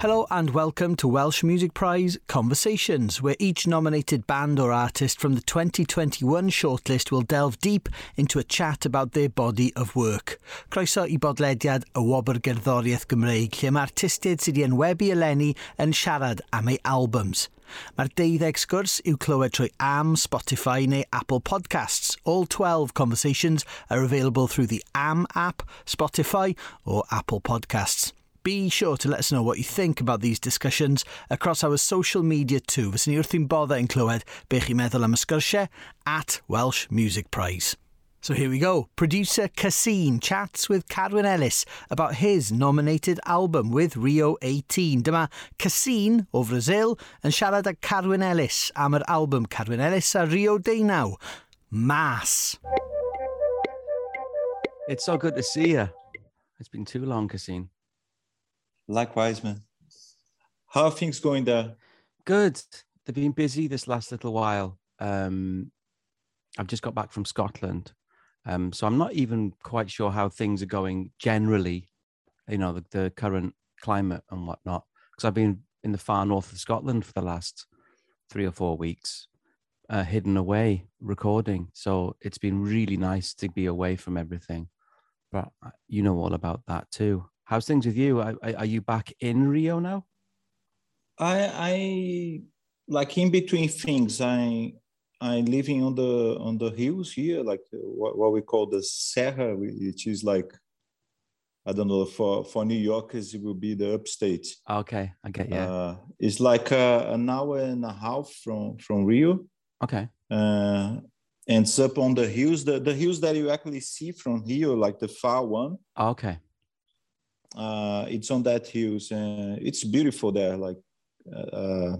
Hello and welcome to Welsh Music Prize Conversations, where each nominated band or artist from the 2021 shortlist will delve deep into a chat about their body of work. Croeso i bodlediad y Wobr Gerddoriaeth Gymreig, lle mae artistiaid sydd wedi enwebu eleni yn siarad am ei albums. Mae'r deuddeg sgwrs i'w clywed trwy AM, Spotify neu Apple Podcasts. All 12 conversations are available through the AM app, Spotify or Apple Podcasts. Be sure to let us know what you think about these discussions across our social media too. Fyswn ni wrthi'n bodda yn clywed be chi'n meddwl am at Welsh Music Prize. So here we go. Producer Kassin chats with Carwyn Ellis about his nominated album with Rio 18. Dyma Kassin o Brazil yn siarad â Carwyn Ellis am yr album Carwyn Ellis a Rio 19. Mas. It's so good to see you. It's been too long, Kassin. Likewise, man. How are things going there? Good. They've been busy this last little while. Um, I've just got back from Scotland. Um, so I'm not even quite sure how things are going generally, you know, the, the current climate and whatnot. Because I've been in the far north of Scotland for the last three or four weeks, uh, hidden away recording. So it's been really nice to be away from everything. But uh, you know all about that too. How's things with you? Are, are you back in Rio now? I I like in between things. I I'm living on the on the hills here, like what, what we call the Serra, which is like I don't know for for New Yorkers it will be the upstate. Okay, I get yeah. Uh, it's like uh, an hour and a half from from Rio. Okay. Uh, and it's up on the hills, the, the hills that you actually see from here, like the far one. Okay uh, it's on that hills and it's beautiful there like uh,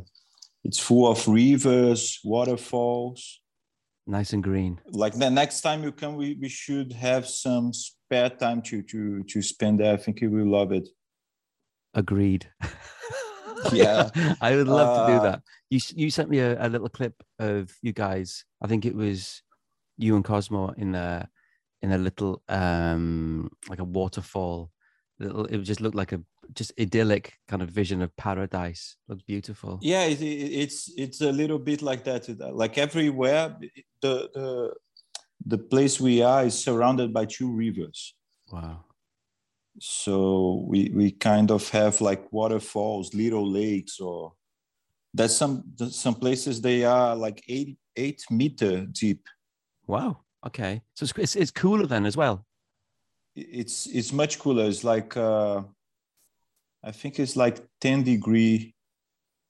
it's full of rivers waterfalls. Nice and green. Like the next time you come we, we should have some spare time to to to spend there. I think you will love it. Agreed. Yeah. I would love uh, to do uh, that. You you sent me a, a little clip of you guys. I think it was you and cosmo in a in a little um like a waterfall it just looked like a just idyllic kind of vision of paradise. Looks beautiful. Yeah, it, it's it's a little bit like that. Uh, like everywhere, the the the place we are is surrounded by two rivers. Wow. So we we kind of have like waterfalls, little lakes, or there's some some places they are like eight eight meter deep. Wow. Okay. So it's, it's, it's cooler then as well it's it's much cooler. It's like uh, I think it's like 10 degree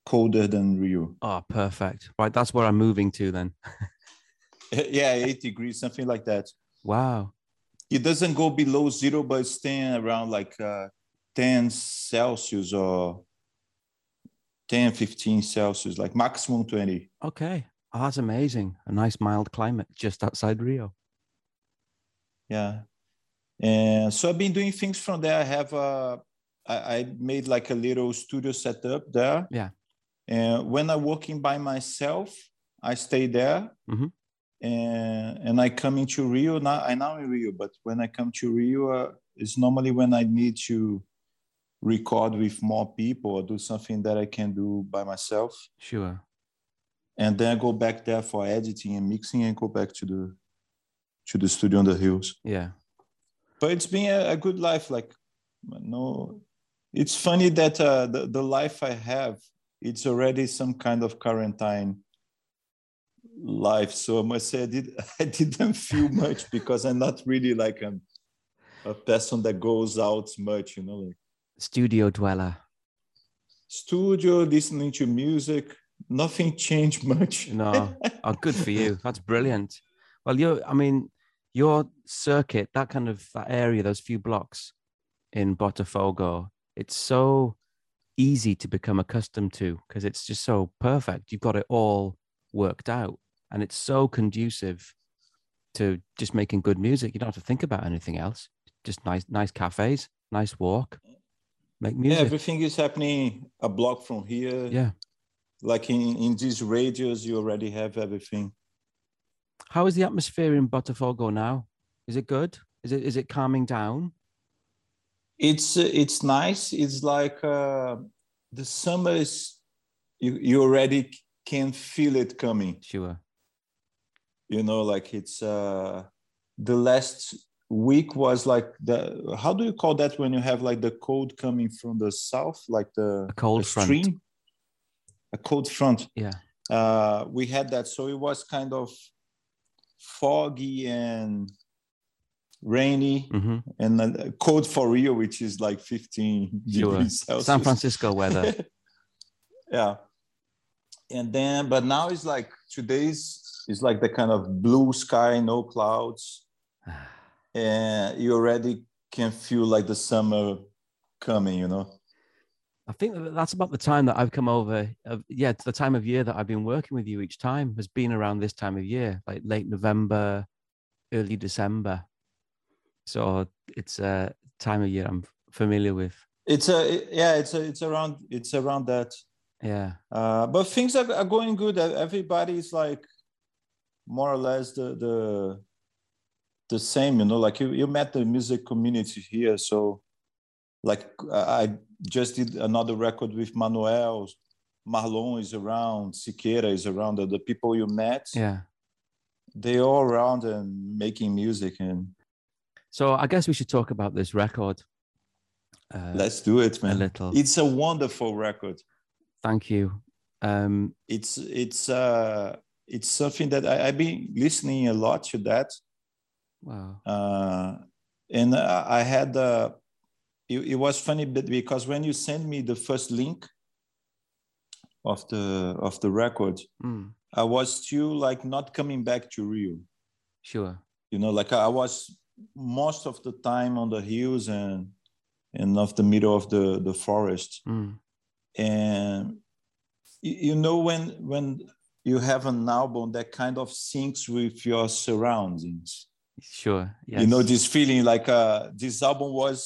colder than Rio. Oh, perfect. Right, that's where I'm moving to then. yeah, eight degrees, something like that. Wow. It doesn't go below zero, but it's staying around like uh, 10 Celsius or 10, 15 Celsius, like maximum 20. Okay. Oh, that's amazing. A nice mild climate just outside Rio. Yeah. And so I've been doing things from there. I have a, I, I made like a little studio setup there. Yeah. And when I'm working by myself, I stay there. Mm-hmm. And and I come into Rio. Now I now in Rio, but when I come to Rio, uh, it's normally when I need to record with more people or do something that I can do by myself. Sure. And then I go back there for editing and mixing and go back to the to the studio on the hills. Yeah but it's been a, a good life like no it's funny that uh, the, the life i have it's already some kind of quarantine life. So i must say i did i didn't feel much because i'm not really like a, a person that goes out much you know like. Studio dweller. Studio listening to music nothing changed much. No. Oh good for you. That's brilliant. Well you i mean your circuit, that kind of that area, those few blocks in Botafogo, it's so easy to become accustomed to because it's just so perfect. You've got it all worked out, and it's so conducive to just making good music. You don't have to think about anything else. Just nice, nice cafes, nice walk, make music. Yeah, everything is happening a block from here. Yeah, like in in these radios, you already have everything. How is the atmosphere in Botafogo now? Is it good? Is it is it calming down? It's it's nice. It's like uh, the summer is you you already can feel it coming Sure. you know like it's uh the last week was like the how do you call that when you have like the cold coming from the south like the A cold front. stream a cold front Yeah. uh we had that so it was kind of foggy and rainy hmm and cold for Rio, which is like 15 Sure. degrees celsius. San Francisco weather. yeah. And then but now it's like today's is like the kind of blue sky no clouds. And you already can feel like the summer coming you know I think that that's about the time that I've come over. Uh, yeah, the time of year that I've been working with you each time has been around this time of year, like late November, early December. So it's a time of year I'm familiar with. it's a yeah it's a, it's around it's around that Yeah. uh but things are, are going good everybody's like more or less the the the same you know like you, you met the music community here so like i I just did another record with manuel marlon is around siqueira is around the, the people you met Yeah. they all around and making music and So I guess we should talk about this record. Uh, let's do it man. a little. it's a wonderful record Thank you. Um, it's it's uh it's something that I, i've been listening a lot to that wow. uh and i I had uh it, it was funny but because when you sent me the first link of the of the record Mm, i was still like not coming back to rio sure. you know like i was most of the time on the hills and and of the middle of the the forest Mm, and you know when when you have an album that kind of syncs with your surroundings sure. Yes. you know this feeling like uh this album was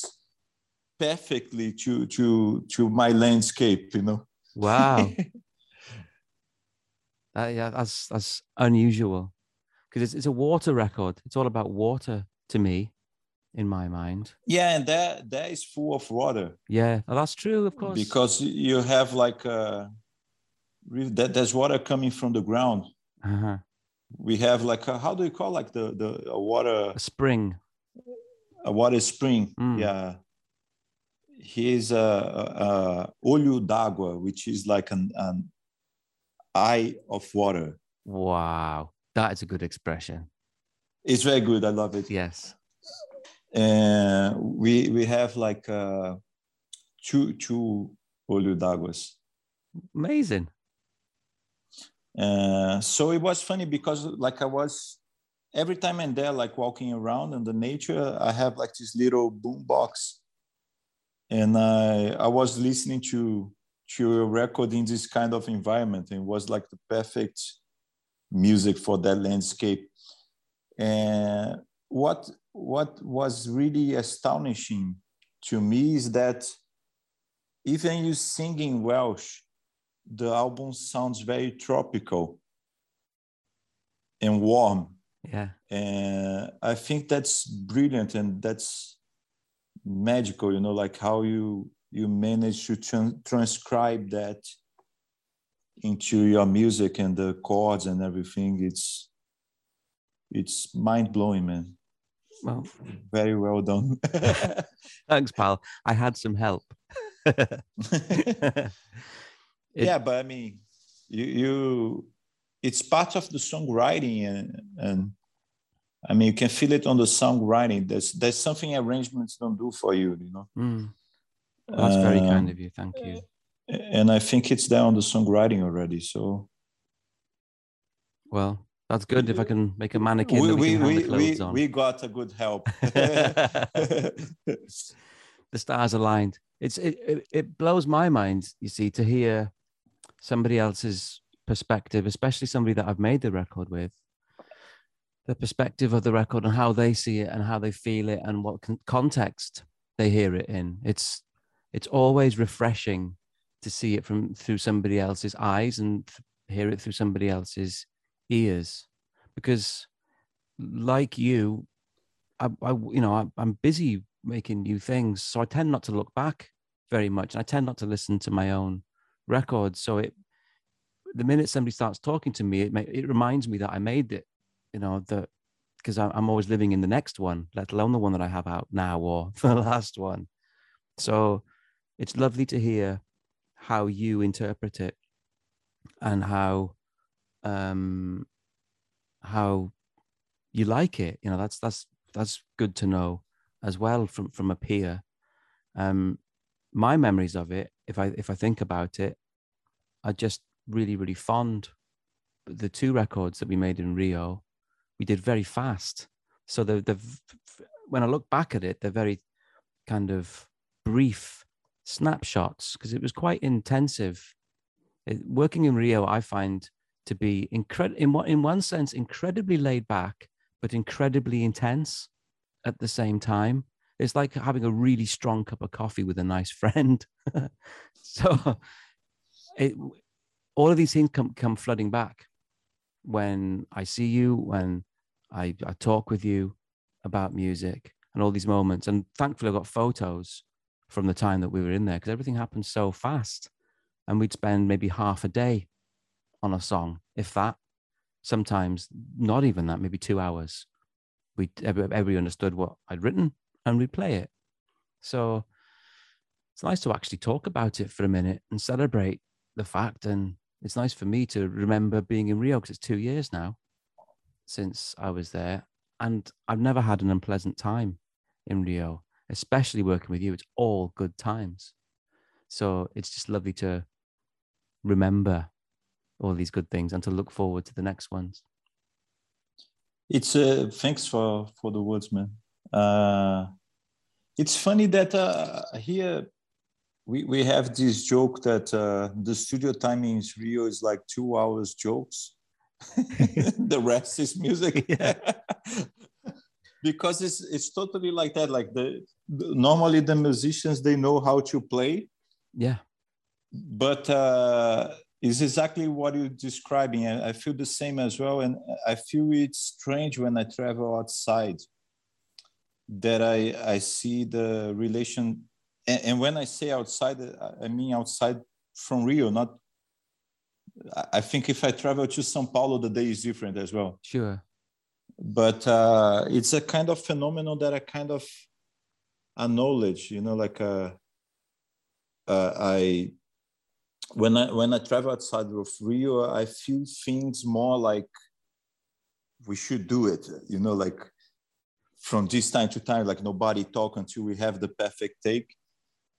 perfectly to to to my landscape you know Wow. Uh, yeah, that's that's unusual because it's it's a water record. It's all about water to me, in my mind. yeah and that that is full of water Yeah, oh, that's true. Of course. because you have like uh that there's water coming from the ground uh-huh. we have like a, how do you call like the the a water a spring. a water spring. Mm. Yeah. He's a, a, olho d'água, which is like an, an eye of water. Wow, that is a good expression. It's very good. I love it. Yes. We we have like uh, two two olho d'águas. Amazing. Uh, so it was funny because like I was every time I'm there, like walking around in the nature, I have like this little boom box, and I I was listening to to a record in this kind of environment, and it was like the perfect music for that landscape. And what what was really astonishing to me is that even you sing in Welsh, the album sounds very tropical and warm Yeah. and i think that's brilliant and that's magical you know like how you you manage to tran- transcribe that into your music and the chords and everything it's it's mind-blowing man Well, very well done thanks, pal. I had some help. It- yeah but i mean you you it's part of the songwriting and and i mean you can feel it on the songwriting there's there's something arrangements don't do for you you know Mm. That's very kind Um, of you. Thank you. and i think it's there on the songwriting already so Well, that's good if I can make a mannequin we we, we we, the clothes on. we got a good help the stars aligned. It's it, it it blows my mind, you see, to hear somebody else's perspective, especially somebody that I've made the record with, the perspective of the record and how they see it and how they feel it and what con- context they hear it in. It's it's always refreshing to see it from through somebody else's eyes and th- hear it through somebody else's ears, because like you, I, I you know I, I'm busy making new things, so I tend not to look back very much. And I tend not to listen to my own records. So it, the minute somebody starts talking to me, it may, it reminds me that I made it. You know that because I'm always living in the next one, let alone the one that I have out now or the last one. So it's lovely to hear how you interpret it and how um how you like it. You know that's that's that's good to know as well from from a peer um my memories of it if i if i think about it are just really really fond. The two records that we made in rio we did very fast so the the when i look back at it they're very kind of brief snapshots because it was quite intensive. It, working in Rio, I find to be in what in one sense incredibly laid back, but incredibly intense at the same time. It's like having a really strong cup of coffee with a nice friend. so, it, all of these things come come flooding back when I see you, when I, I talk with you about music and all these moments. And thankfully, I got photos from the time that we were in there because everything happened so fast. And we'd spend maybe half a day on a song, if that. Sometimes not even that, maybe two hours. We everybody understood what I'd written and we'd play it. So it's nice to actually talk about it for a minute and celebrate the fact. And it's nice for me to remember being in Rio because it's two years now since I was there. And I've never had an unpleasant time in Rio especially working with you, it's all good times. So it's just lovely to remember all these good things and to look forward to the next ones. It's uh, thanks for for the words, man. Uh, it's funny that uh, here we we have this joke that uh, the studio time in Rio is like two hours jokes. the rest is music. Yeah. because it's it's totally like that like the, the, normally the musicians they know how to play yeah but uh it's exactly what you're describing I, I feel the same as well and i feel it's strange when i travel outside that i i see the relation and, and when i say outside i mean outside from rio not i think if i travel to sao paulo the day is different as well sure but uh, it's a kind of phenomenon that I kind of acknowledge. You know, like uh, uh, I when I when I travel outside of Rio, I feel things more like we should do it. You know, like from this time to time, like nobody talk until we have the perfect take.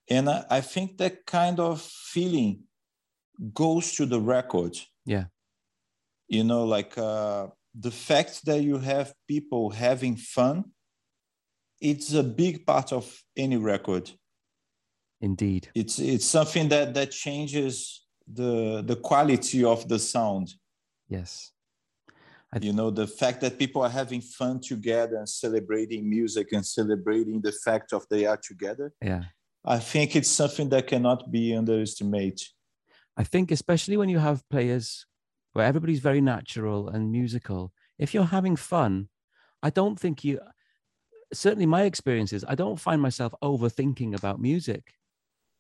And I, I think that kind of feeling goes to the record. Yeah. You know, like uh, the fact that you have people having fun it's a big part of any record. Indeed. It's it's something that that changes the the quality of the sound. Yes. You know the fact that people are having fun together and celebrating music and celebrating the fact of they are together. Yeah i think it's something that cannot be underestimated i think especially when you have players where everybody's very natural and musical. If you're having fun, I don't think you, certainly my experience is I don't find myself overthinking about music.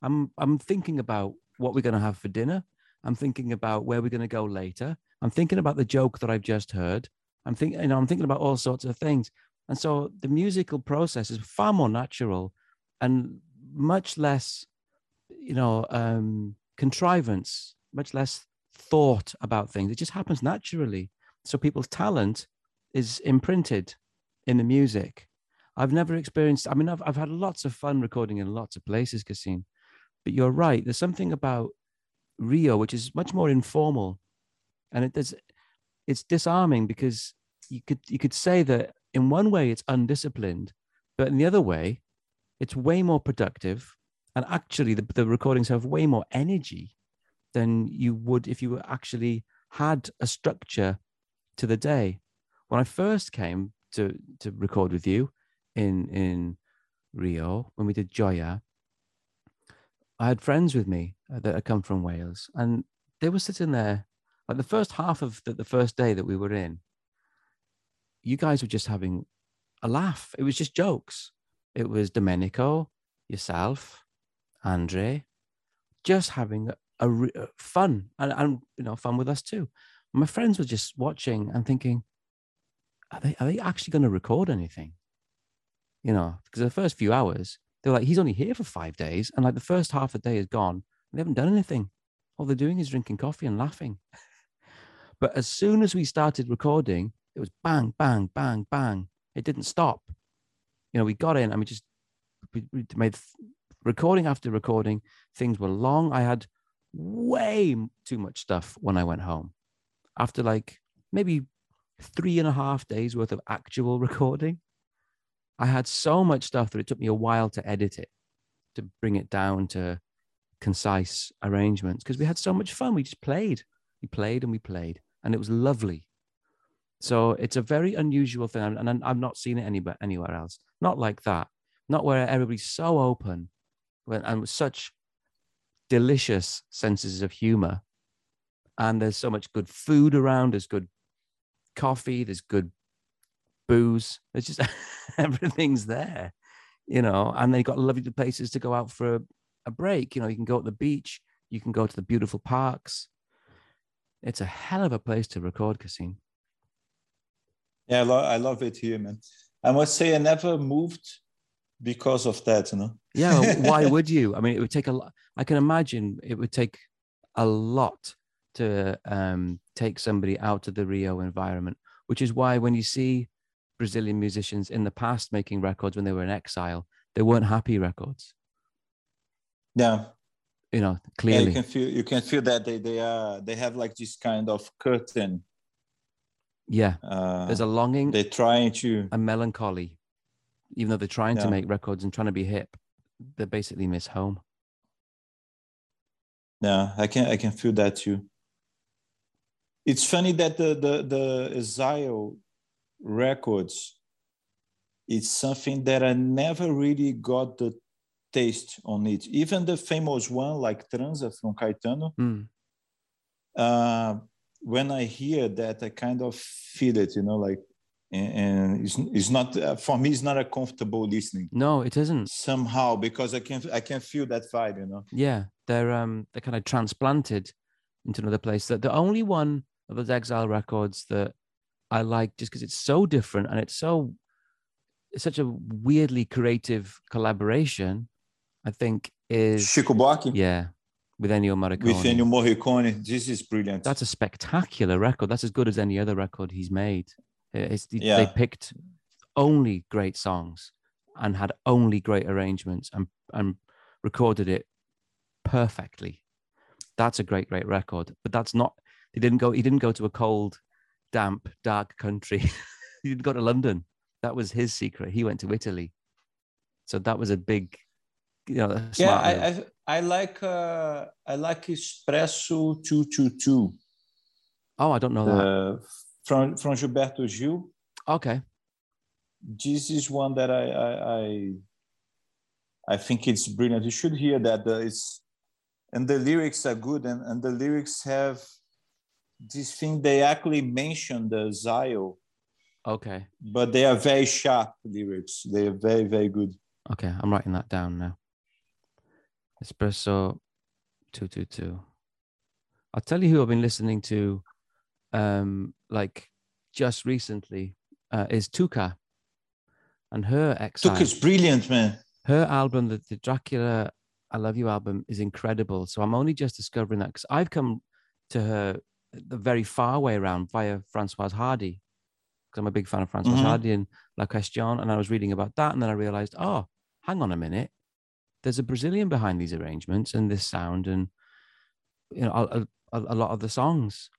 I'm, I'm thinking about what we're going to have for dinner. I'm thinking about where we're going to go later. I'm thinking about the joke that I've just heard. I'm thinking, you know, I'm thinking about all sorts of things. And so the musical process is far more natural and much less, you know, um, contrivance, much less thought about things. It just happens naturally. So people's talent is imprinted in the music. I've never experienced, I mean, I've, I've had lots of fun recording in lots of places, Kassin, but you're right. There's something about Rio, which is much more informal. And it, there's, it's disarming because you could, you could say that in one way it's undisciplined, but in the other way, it's way more productive. And actually, the, the recordings have way more energy than you would if you actually had a structure to the day. When I first came to to record with you in in Rio when we did Joia, I had friends with me uh, that had come from Wales, and they were sitting there like the first half of the, the first day that we were in. You guys were just having a laugh. It was just jokes. It was Domenico, yourself, Andre, just having a, a uh, fun and, and you know fun with us too. My friends were just watching and thinking, are they are they actually going to record anything? You know, because the first few hours they're like, he's only here for five days, and like the first half the day is gone. They haven't done anything. All they're doing is drinking coffee and laughing. but as soon as we started recording, it was bang, bang, bang, bang. It didn't stop. You know, we got in and we just we, we made recording after recording. Things were long. I had way too much stuff when I went home. After like maybe three and a half days worth of actual recording, I had so much stuff that it took me a while to edit it, to bring it down to concise arrangements because we had so much fun. We just played, we played and we played, and it was lovely. So it's a very unusual thing, and I've not seen it anywhere anywhere else. Not like that. Not where everybody's so open, and with such delicious senses of humor, and there's so much good food around. There's good coffee. There's good booze. It's just everything's there, you know. And they've got lovely places to go out for a, a break. You know, you can go to the beach. You can go to the beautiful parks. It's a hell of a place to record, Kassin. Yeah, I, lo- I love it here, man. I must say, I never moved because of that, you know. Yeah, why would you? I mean, it would take a lot. I can imagine it would take a lot to um, take somebody out of the Rio environment, which is why when you see Brazilian musicians in the past making records when they were in exile, they weren't happy records. Yeah. You know, clearly. Yeah, you can feel you can feel that they they are they have like this kind of curtain. Yeah. Uh, There's a longing. They're trying to a melancholy. Even though they're trying yeah. to make records and trying to be hip, they basically miss home. Yeah, I can I can feel that too. It's funny that the the the exile records it's something that I never really got the taste on it. Even the famous one like Transa from Caetano, mm. uh, when I hear that, I kind of feel it, you know, like, and it's, it's not uh, for me. It's not a comfortable listening. No, it isn't somehow because I can I can feel that vibe, you know. Yeah, they're um they're kind of transplanted into another place. That the only one of those exile records that I like just because it's so different and it's so it's such a weirdly creative collaboration. I think is Chico Buarque. Yeah, with Ennio Morricone. With Ennio Morricone, this is brilliant. That's a spectacular record. That's as good as any other record he's made. Uh, it's, yeah. They picked only great songs and had only great arrangements and and recorded it perfectly. That's a great, great record. But that's not. He didn't go. He didn't go to a cold damp, dark country. he didn't go to London. That was his secret. He went to Italy. So that was a big, you know. Yeah, I, I, I like uh, I like Expresso two two two. Oh, I don't know that. Uh, from from Gilberto Gil. Okay. This is one that I I I, I think it's brilliant. You should hear that. Uh, it's and the lyrics are good, and, and the lyrics have this thing they actually mention the Zio. Okay. But they are very sharp lyrics. They are very, very good. Okay, I'm writing that down now. Expresso 222. I'll tell you who I've been listening to um like just recently uh, is Tuca and her ex. Tuca's brilliant, man. Her album, the, the Dracula I Love You album, is incredible. So I'm only just discovering that because I've come to her the very far way around via Francoise Hardy. Because I'm a big fan of Francoise mm-hmm. Hardy and La Question. And I was reading about that. And then I realized, oh, hang on a minute. There's a Brazilian behind these arrangements and this sound and, you know, a, a, a lot of the songs.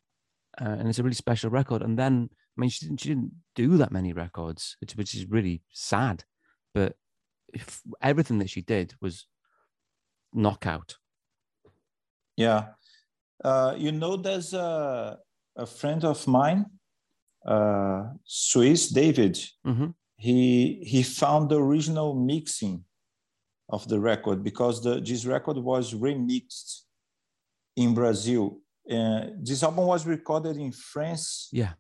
Uh, and it's a really special record. And then, I mean, she didn't, she didn't do that many records, which, which is really sad. But if, everything that she did was knockout. Yeah. Uh, you know, there's a, a friend of mine, uh, Swiss David. Mm-hmm. He he found the original mixing of the record because the this record was remixed in Brazil. Uh, this album was recorded in France. Yeah.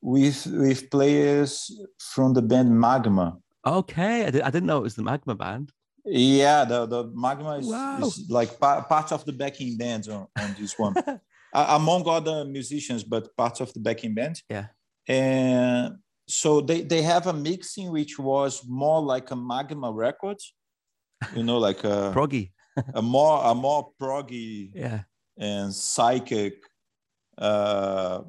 With with players from the band Magma. Okay, I, did, I didn't know it was the Magma band. Yeah, the, the magma is, Wow. is like pa- part of the backing band on, on this one, A- among other musicians, but part of the backing band. Yeah. And so they, they have a mixing which was more like a magma record, you know, like a, Proggy. a more a more proggy Yeah. and psychic uh,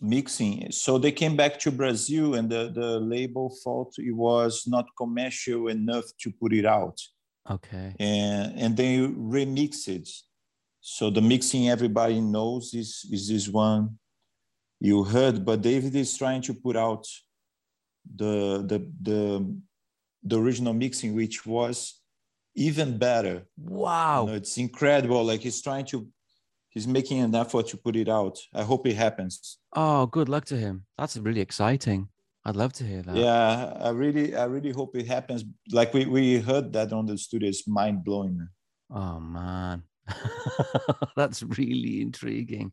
mixing. So they came back to Brazil, and the, the label thought it was not commercial enough to put it out, Okay. and and they remixed it. So the mixing everybody knows is is this one you heard, but David is trying to put out the the the the original mixing, which was even better. Wow. You know, it's incredible. Like he's trying to, he's making an effort to put it out. I hope it happens. Oh, good luck to him. That's really exciting. I'd love to hear that. Yeah, I really, I really hope it happens. Like we we heard that on the studio. It's mind blowing. Oh man, that's really intriguing.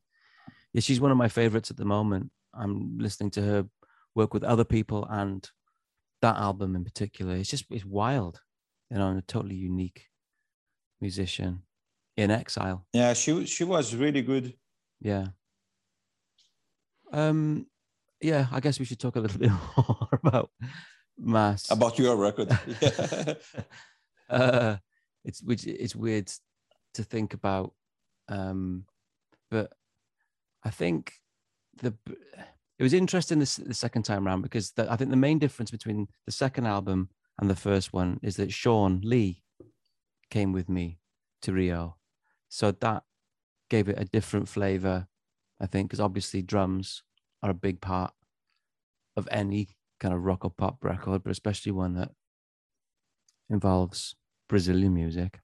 Yeah, she's one of my favorites at the moment. I'm listening to her work with other people and that album in particular. It's just it's wild, you know, and a totally unique musician in exile. Yeah, she she was really good. Yeah. Um. Yeah, I guess we should talk a little bit more about mass. About your record. Yeah. uh, it's which it's weird to think about, um, but I think the it was interesting this the second time around because the, I think the main difference between the second album and the first one is that Sean Lee came with me to Rio, so that gave it a different flavor. I think because obviously drums are a big part of any kind of rock or pop record, but especially one that involves Brazilian music.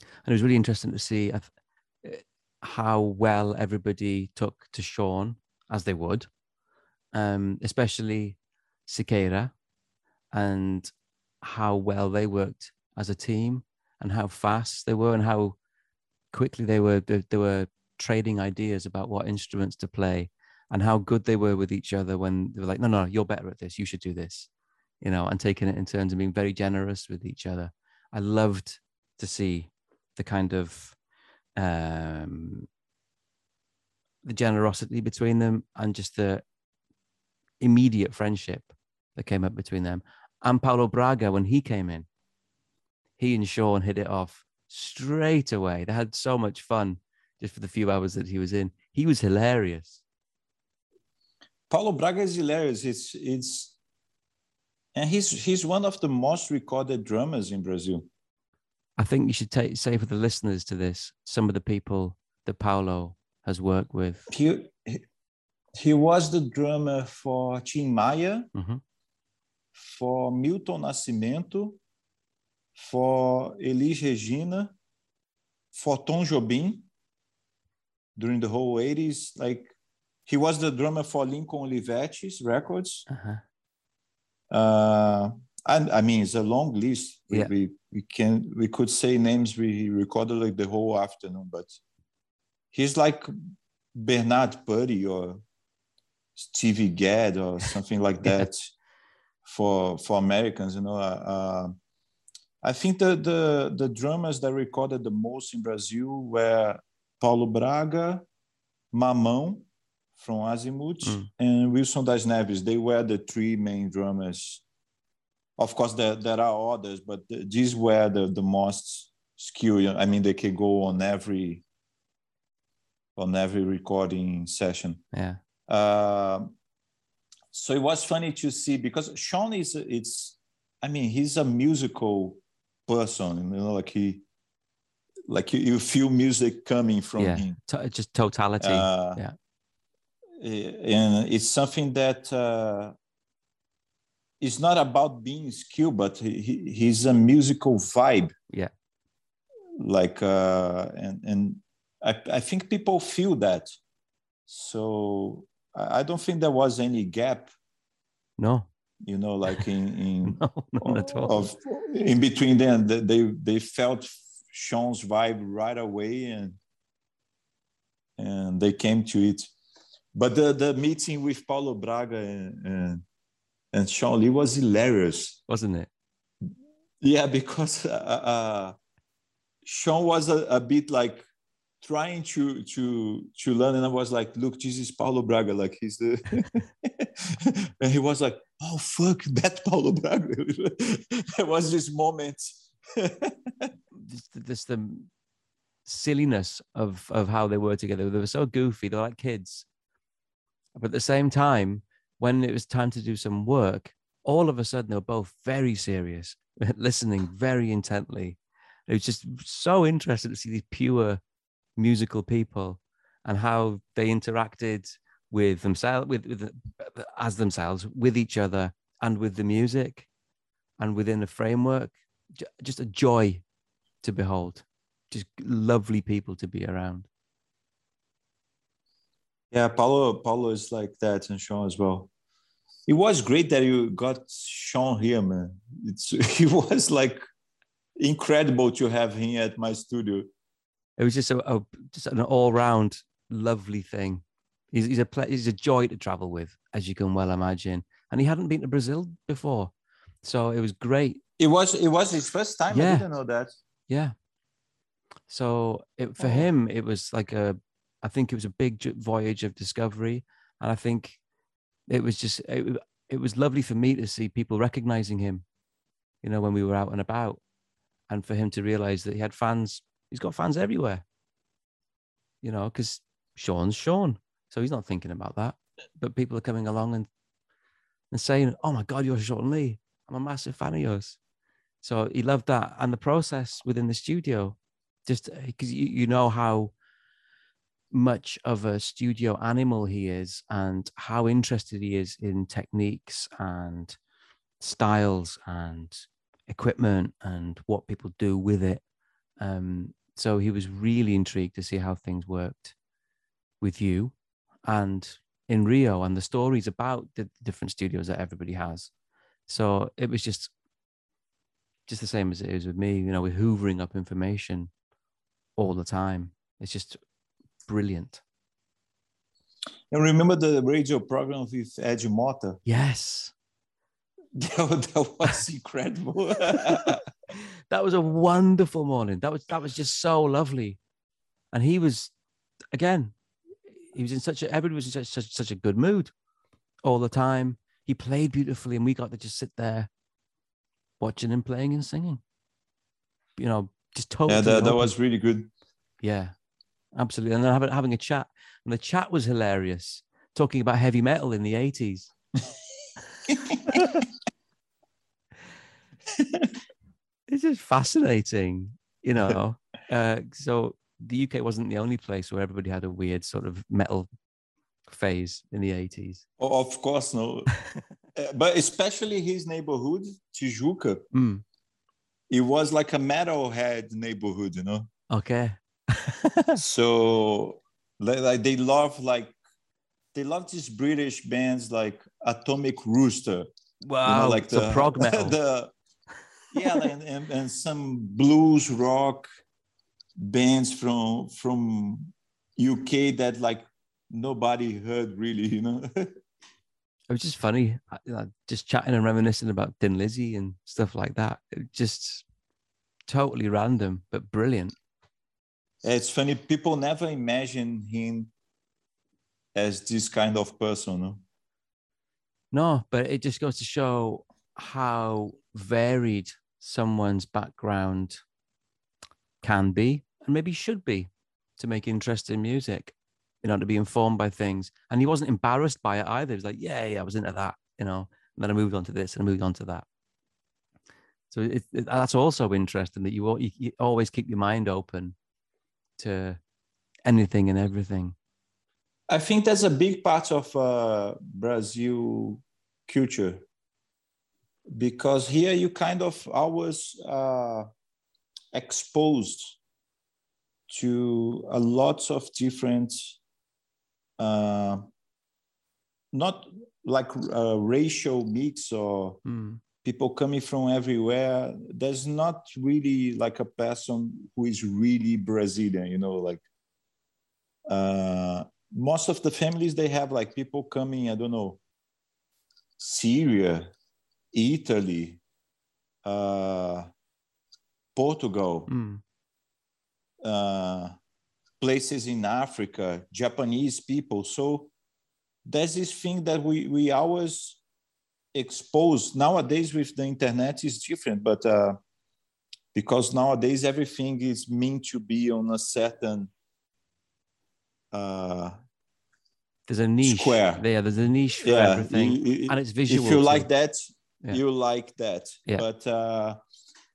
And it was really interesting to see uh, how well everybody took to Sean, as they would, um, especially Siqueira, and how well they worked as a team, and how fast they were, and how quickly they were they, they were trading ideas about what instruments to play, and how good they were with each other when they were like, no, no, you're better at this, you should do this, you know, and taking it in turns and being very generous with each other. I loved to see the kind of um, the generosity between them and just the immediate friendship that came up between them. And Paulo Braga, when he came in, he and Sean hit it off straight away. They had so much fun just for the few hours that he was in. He was hilarious. Paulo Braga is hilarious. It's it's and he's he's one of the most recorded drummers in Brazil. I think you should take say for the listeners to this some of the people that Paulo has worked with. He he, he was the drummer for Tim Maia, Mhm. for Milton Nascimento, for Elis Regina, for Tom Jobim during the whole 80s. Like he was the drummer for Lincoln Olivetti's records. Uh-huh. Uh, and I mean, it's a long list. We, Yeah. we we can we could say names we recorded like the whole afternoon, but he's like Bernard Purdie or Stevie Gadd or something like that for for Americans. You know, uh, uh, I think the the the drummers that recorded the most in Brazil were Paulo Braga, Mamão from Azimuth, Mm. and Wilson das Neves. They were the three main drummers. Of course, there, there are others, but these were the, the most skilled. I mean, they could go on every on every recording session. Yeah. Um, so it was funny to see because Sean is it's I mean he's a musical person, you know, like he like you, you feel music coming from Yeah. him. To- just totality. Uh, yeah. eh, and it's something that uh, it's not about being skilled, but he, he's a musical vibe. Yeah. Like uh, and and I, I think people feel that. So I I don't think there was any gap, No. you know, like in in No, none at all. of in between them. They they, they felt Sean's vibe right away and and they came to it. But the, the meeting with Paulo Braga and, and, and Sean Lee was hilarious. Wasn't it? Yeah, because uh, uh, Sean was a, a bit like trying to to to learn and i was like look this is paulo braga like he's the and he was like oh fuck that paulo braga. There was this moment. This, this the silliness of of how they were together. They were so goofy they're like kids. But at the same time when it was time to do some work all of a sudden they were both very serious listening very intently. It was just so interesting to see these pure musical people and how they interacted with themselves with, with as themselves with each other and with the music and within a framework. Just a joy to behold. Just lovely people to be around. Yeah paulo paulo is like that and sean as well. It was great that you got sean here man. It's it was like incredible to have him at my studio it was just a, a just an all round lovely thing. He's, he's a he's a joy to travel with, as you can well imagine. And he hadn't been to Brazil before, so it was great. It was it was his first time. Yeah. I didn't know that. Yeah. So it, for oh. him, it was like a, I think it was a big voyage of discovery, and I think it was just it, it was lovely for me to see people recognizing him, you know, when we were out and about, and for him to realize that he had fans he's got fans everywhere. You know, because Sean's Sean, so he's not thinking about that. But people are coming along and and saying, "Oh my God, you're Sean Lee. I'm a massive fan of yours." So he loved that, and the process within the studio, just because you, you know how much of a studio animal he is, and how interested he is in techniques and styles and equipment and what people do with it. Um, so he was really intrigued to see how things worked with you and in Rio and the stories about the different studios that everybody has. So it was just just the same as it is with me, you know, we're hoovering up information all the time. It's just brilliant. And remember the radio program with Eddie Motta? Yes. That, that was incredible. that was a wonderful morning. That was that was just so lovely, and he was, again, he was in such a everybody was in such such, such a good mood all the time. He played beautifully, and we got to just sit there watching him playing and singing. You know, just totally. Yeah, that, that was really good. Yeah, absolutely. And then having having a chat, and the chat was hilarious, talking about heavy metal in the eighties. it's just fascinating, you know. uh, so the UK wasn't the only place where everybody had a weird sort of metal phase in the 80s. Oh, of course, no. Uh, but especially his neighborhood, Tijuca, mm. it was like a metalhead neighborhood, you know? Okay. so like they love like they love these British bands like Atomic Rooster. Wow, you know, like the prog metal. the yeah, and, and, and some blues rock bands from from UK that like nobody heard really, you know. it was just funny, just chatting and reminiscing about Thin Lizzy and stuff like that. It just totally random, but brilliant. It's funny. People never imagine him as this kind of person. No? No, but it just goes to show how varied someone's background can be and maybe should be to make interesting music, you know, to be informed by things. And he wasn't embarrassed by it either. He was like, yeah, yeah, I was into that, you know, and then I moved on to this and I moved on to that. So it, it, that's also interesting that you, you, you always keep your mind open to anything and everything. I think that's a big part of uh, Brazil culture because here you kind of always uh, exposed to a lots of different uh, not like a racial mix or mm. people coming from everywhere there's not really like a person who is really brazilian you know like uh, most of the families they have like people coming i don't know syria Italy, uh, Portugal, Mm. uh, places in Africa, Japanese people. So there's this thing that we we always expose nowadays with the internet is different, but uh, because nowadays everything is meant to be on a certain uh, There's a niche. Square. Yeah, there's a niche for yeah, everything. you- you- and it's visual. if you too. like that Yeah. you like that Yeah. but uh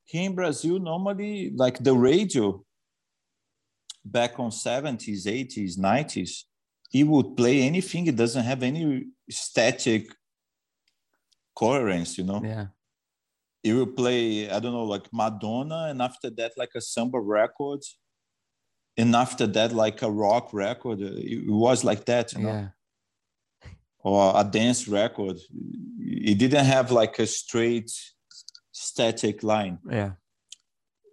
here in brazil normally like the radio back on 70s 80s 90s it would play anything it doesn't have any static coherence you know Yeah. it will play i don't know like madonna and after that like a samba record and after that like a rock record it was like that you know Yeah. Or a dance record. It didn't have like a straight static line. Yeah.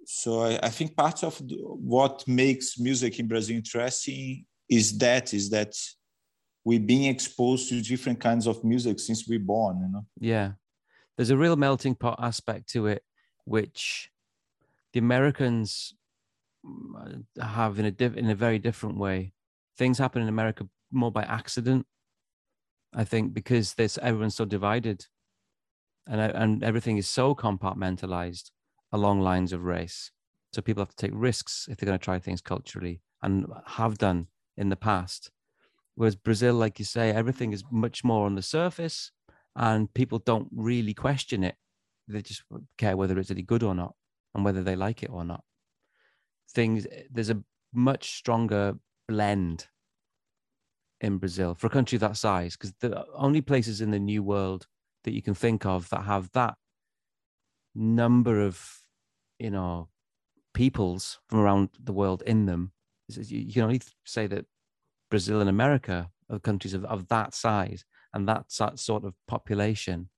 So I, I think part of the, what makes music in Brazil interesting is that is that we've been exposed to different kinds of music since we're born. You know. Yeah. There's a real melting pot aspect to it, which the Americans mm, have in a diff- in a very different way. Things happen in America more by accident, I think, because there's everyone's so divided, and and everything is so compartmentalized along lines of race. So people have to take risks if they're going to try things culturally, and have done in the past. Whereas Brazil, like you say, everything is much more on the surface and people don't really question it. They just care whether it's any good or not and whether they like it or not. Things there's a much stronger blend in Brazil for a country that size because the only places in the new world that you can think of that have that number of you know peoples from around the world in them you can only say that Brazil and America are countries of, of that size and that sort of population.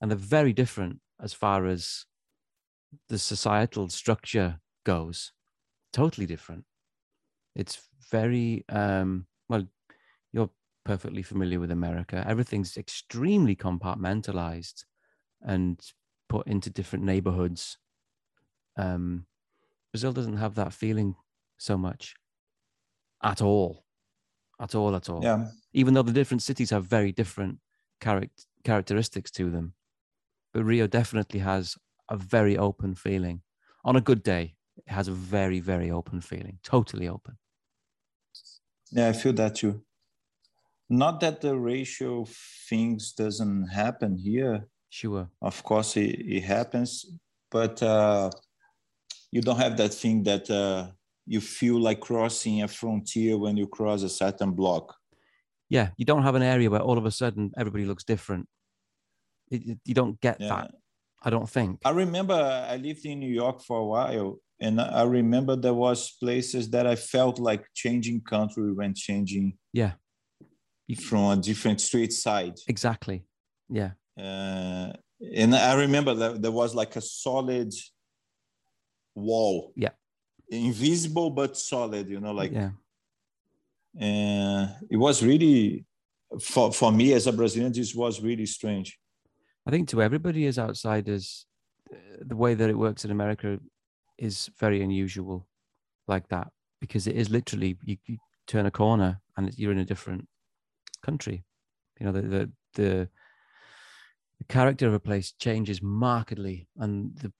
And they're very different as far as the societal structure goes. Totally different. It's very, um, perfectly familiar with America. Everything's extremely compartmentalized and put into different neighborhoods. Um, Brazil doesn't have that feeling so much at all. At all, at all Yeah. even though the different cities have very different charac- characteristics to them. But Rio definitely has a very open feeling. On a good day, it has a very, very open feeling, totally open. Yeah, I feel that too. Not that the racial things doesn't happen here. Sure. Of course, it, it happens, but uh, you don't have that thing that uh, you feel like crossing a frontier when you cross a certain block. Yeah, you don't have an area where all of a sudden everybody looks different. It, it- you don't get Yeah. that, I don't think. I remember I lived in New York for a while, and I remember there was places that I felt like changing country when changing Yeah. From a different street side. Exactly. Yeah. Uh, and I remember that there was like a solid wall. Yeah. Invisible but solid, you know, like yeah. and it was really for for me as a Brazilian, this was really strange. I think to everybody as outsiders, uh, the way that it works in America is very unusual, like that, because it is literally you, you turn a corner and you're in a different country. You know, the the the, the character of a place changes markedly, and the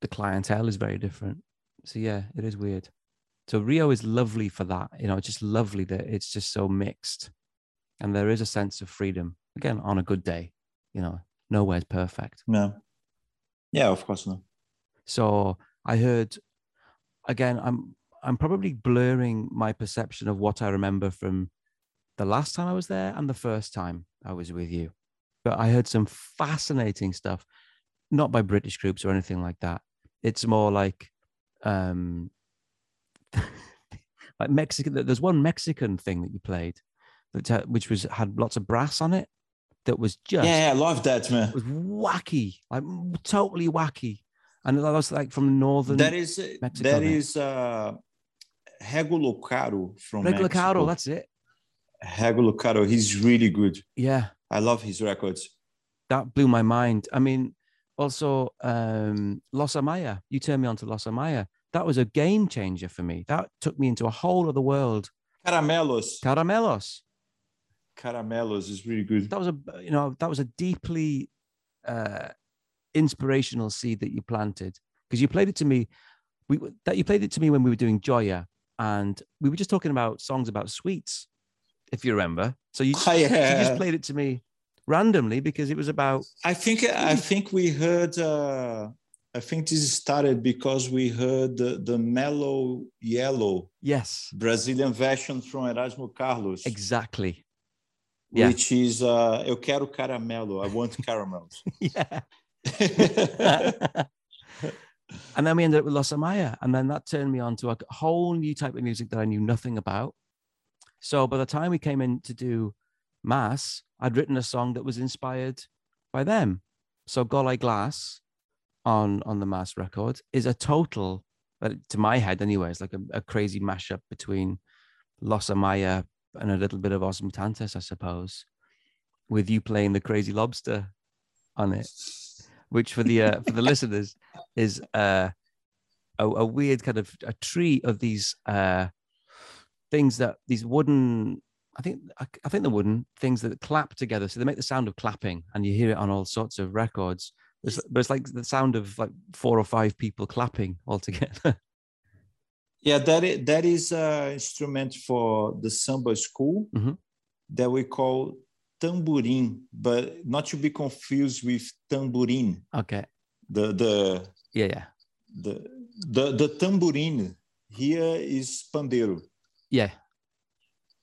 the clientele is very different. So yeah, it is weird. So Rio is lovely for that. You know, it's just lovely that it's just so mixed, and there is a sense of freedom again on a good day. You know, nowhere's perfect. Yeah. Yeah, of course not. So I heard again, I'm I'm probably blurring my perception of what I remember from the last time I was there and the first time I was with you. But I heard some fascinating stuff, not by British groups or anything like that. It's more like um like Mexican there's one Mexican thing that you played that uh, which was had lots of brass on it that was just Yeah, I love that, man. was wacky, like totally wacky. And that was like from northern That is Mexico that is uh Regulo Caro from Mexico. Caro, that's it. Regulo Caro, he's really good. Yeah, I love his records. that blew my mind. I mean, also um, Los Amaya. You turned me on to Los Amaya. That was a game changer for me. That took me into a whole other world. Caramelos. Caramelos. Caramelos is really good. That was a you know that was a deeply uh, inspirational seed that you planted because you played it to me. We that you played it to me when we were doing Joia, and we were just talking about songs about sweets, if you remember. So you, Oh, you just played it to me randomly because it was about I think I think we heard. Uh, I think this started because we heard the, the mellow yellow yes, Brazilian version from Erasmo Carlos, exactly. Yeah. which is uh, Eu quero caramelo. I want caramels. yeah. and then we ended up with Los Amaya, and then that turned me on to a whole new type of music that I knew nothing about. So by the time we came in to do Mass, I'd written a song that was inspired by them. So Golai Glass on on the Mass record is a total, but to my head anyway, it's like a, a crazy mashup between Los Amaya and a little bit of Os Mutantes, I suppose, with you playing the Crazy Lobster on it which for the uh, for the listeners is uh, a, a weird kind of a tree of these uh, things that these wooden I think I, I think the wooden things that clap together, so they make the sound of clapping, and you hear it on all sorts of records. It's, but it's like the sound of like four or five people clapping all together. Yeah, that is, that is an instrument for the samba school Mhm. that we call tamborim, but not to be confused with tambourine. okay, The the yeah, yeah, the the, the tambourine here is pandeiro, yeah,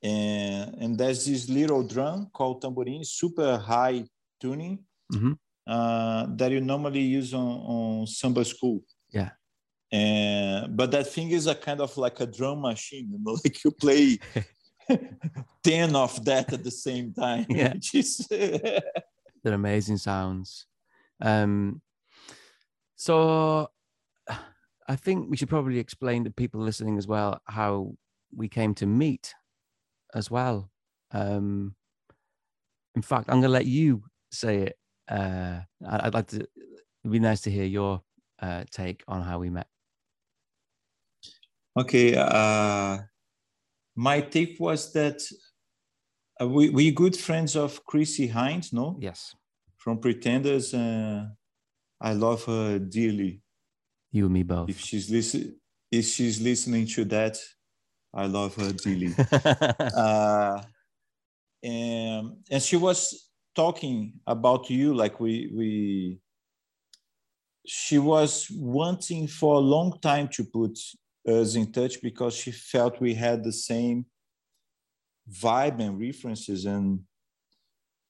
and and there's this little drum called tamborim, super high tuning Mhm. uh, that you normally use on, on samba school. Yeah. And but that thing is a kind of like a drum machine, you know, like you play 10 of that at the same time. Yeah. Is they're amazing sounds. Um, so I think we should probably explain to people listening as well how we came to meet as well. Um, in fact, I'm going to let you say it. Uh, I'd like to. It'd be nice to hear your uh, take on how we met. okay. Uh, my take was that uh, we we good friends of Chrissie Hynde, no? Yes, From Pretenders. Uh, I love her dearly. you and me both. If she's listen, if she's listening to that, I love her dearly. uh, and and she was talking about you like we we she was wanting for a long time to put us in touch because she felt we had the same vibe and references and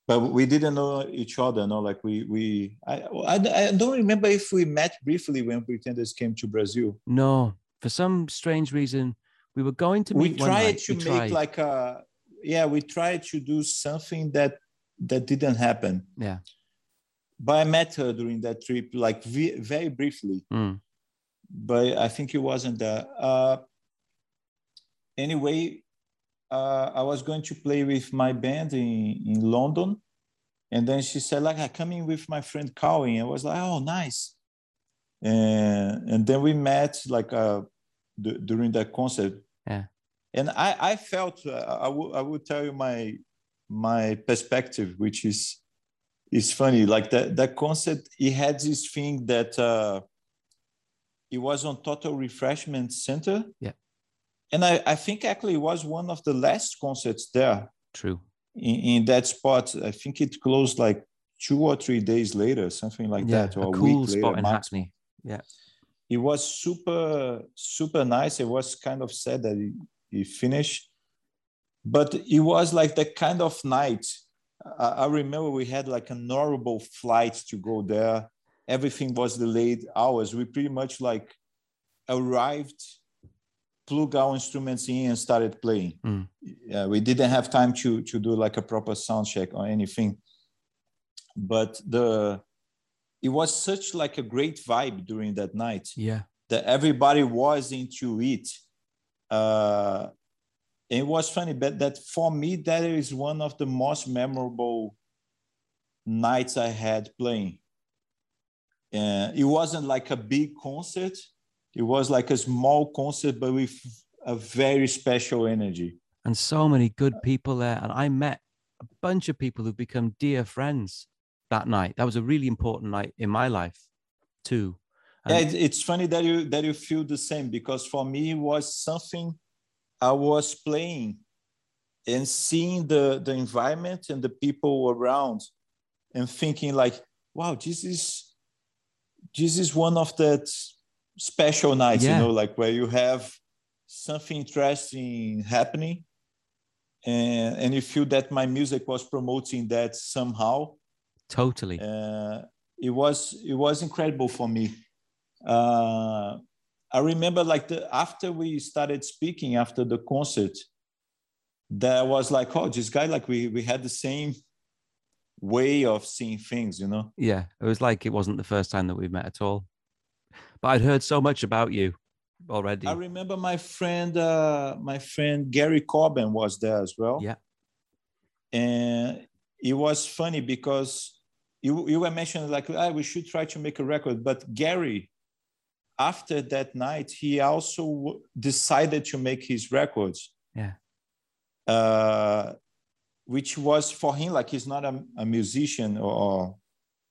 but we didn't know each other no like we we I, I i don't remember if we met briefly when pretenders came to brazil no, for some strange reason, we were going to we meet. one tried to We make tried. like a yeah we tried to do something that that didn't happen yeah. but i met her during that trip like ve- very briefly Mm. but i think it wasn't there uh anyway uh i was going to play with my band in in london and then she said like i come in with my friend Colin. i was like oh nice and and then we met like uh d- during that concert Yeah. and i i felt uh, i will i will tell you my my perspective which is is funny like that that concert it had this thing that uh it was on total refreshment center Yeah. and i i think actually it was one of the last concerts there True. in, in that spot i think it closed like two or three days later something like yeah, that or a a, cool week spot later in max Hackney. It was super super nice. It was kind of sad that he, it finished but it was like the kind of night I, I remember we had like an horrible flight to go there. Everything was delayed hours. We pretty much like arrived plug our instruments in and started playing. Mm. yeah, we didn't have time to to do like a proper sound check or anything. But the it was such like a great vibe during that night Yeah. that everybody was into it. Uh, it was funny, but that for me, that is one of the most memorable nights I had playing. and it wasn't like a big concert it was like a small concert but with a very special energy and so many good people there and i met a bunch of people who've become dear friends that night. That was a really important night in my life too. And yeah, it's funny that you that you feel the same because for me it was something i was playing and seeing the the environment and the people around and thinking like wow this is this is one of that special nights yeah. you know like where you have something interesting happening and and you feel that my music was promoting that somehow totally uh, it was it was incredible for me uh, i remember like the after we started speaking after the concert that was like oh this guy like we we had the same way of seeing things, you know? Yeah. It was like it wasn't the first time that we met at all. But I'd heard so much about you already. I remember my friend, uh, my friend Gary Coben was there as well. Yeah. And it was funny because you, you were mentioning like, ah, we should try to make a record. But Gary, after that night, he also decided to make his records. Yeah. Uh, which was for him like he's not a, a musician or,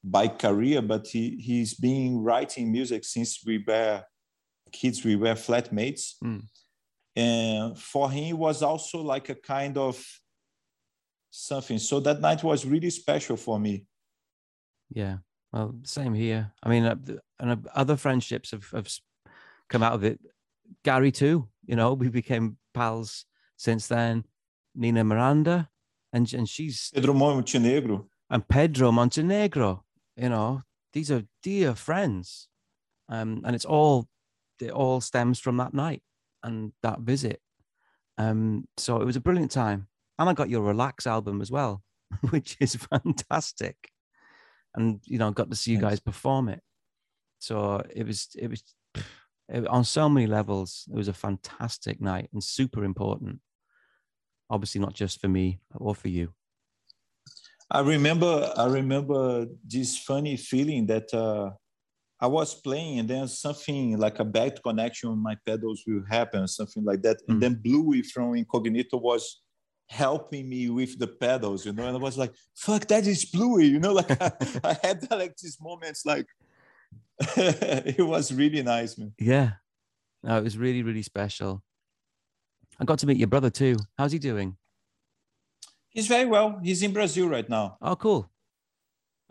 by career, but he he's been writing music since we were kids. We were flatmates, mm. and for him it was also like a kind of something. So that night was really special for me. Yeah, well, same here. I mean, uh, and uh, other friendships have, have come out of it. Gary too. You know, we became pals since then. Nina Miranda, and and she's Pedro Montenegro and Pedro Montenegro. You know, these are dear friends, um, and it's all it all stems from that night and that visit. Um, so it was a brilliant time, and I got your Relax album as well, which is fantastic, and you know, got to see you guys perform it. So it was it was it, on so many levels. It was a fantastic night and super important obviously not just for me or for you i remember i remember this funny feeling that uh, i was playing and then something like a bad connection on my pedals will happen something like that and mm. then bluey from incognito was helping me with the pedals you know and i was like fuck that is bluey you know like I, I had like these moments like it was really nice man yeah no, it was really really special I got to meet your brother too. How's he doing? He's very well. He's in Brazil right now. Oh, cool.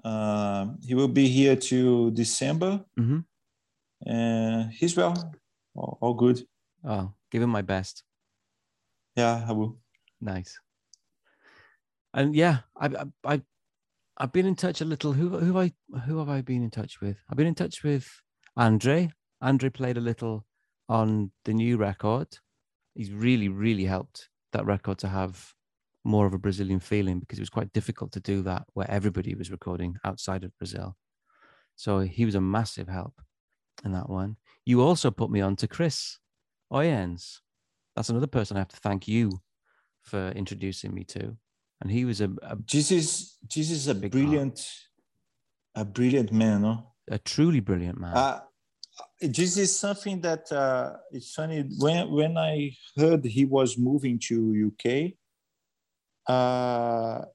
Uh, he will be here to December. Mm-hmm. And he's well. All, all good. Oh, give him my best. Yeah, I will. Nice. And yeah, I, I, I, I've been in touch a little. Who, who I, who have I been in touch with? I've been in touch with Andre. Andre played a little on the new record he's really, really helped that record to have more of a Brazilian feeling because it was quite difficult to do that where everybody was recording outside of Brazil. So he was a massive help in that one. You also put me on to Chris Oyens. That's another person I have to thank you for introducing me to. And he was a, a Jesus. is is a brilliant a brilliant man, no? A truly brilliant man. Uh, this is something that uh, it's funny when when I heard he was moving to UK. Uh,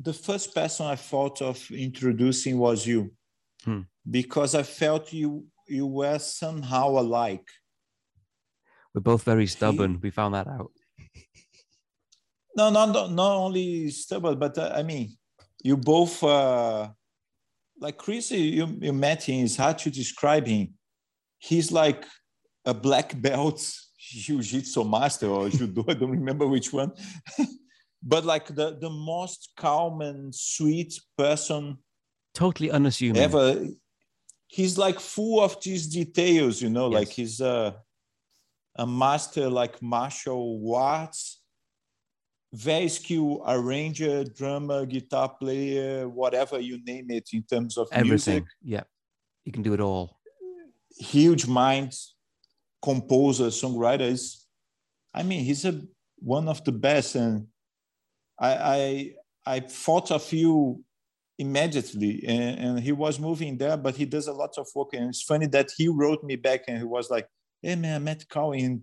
the first person I thought of introducing was you, hmm. because I felt you you were somehow alike. We're both very stubborn. He, we found that out. No, not not only stubborn, but uh, I mean, you both uh, like Chris, you, you met him, it's hard to describe him. He's like a black belt jiu-jitsu master or judo, I don't remember which one. but like the, the most calm and sweet person totally unassuming ever. He's like full of these details, you know, yes. like he's a, a master like martial arts very skilled arranger, drummer, guitar player, whatever you name it in terms of everything. Music. Yeah, he can do it all. Huge mind, composer, songwriters. I mean, he's a one of the best, and I I I thought of you immediately and, and, he was moving there but he does a lot of work and it's funny that he wrote me back and he was like hey man i met Colin.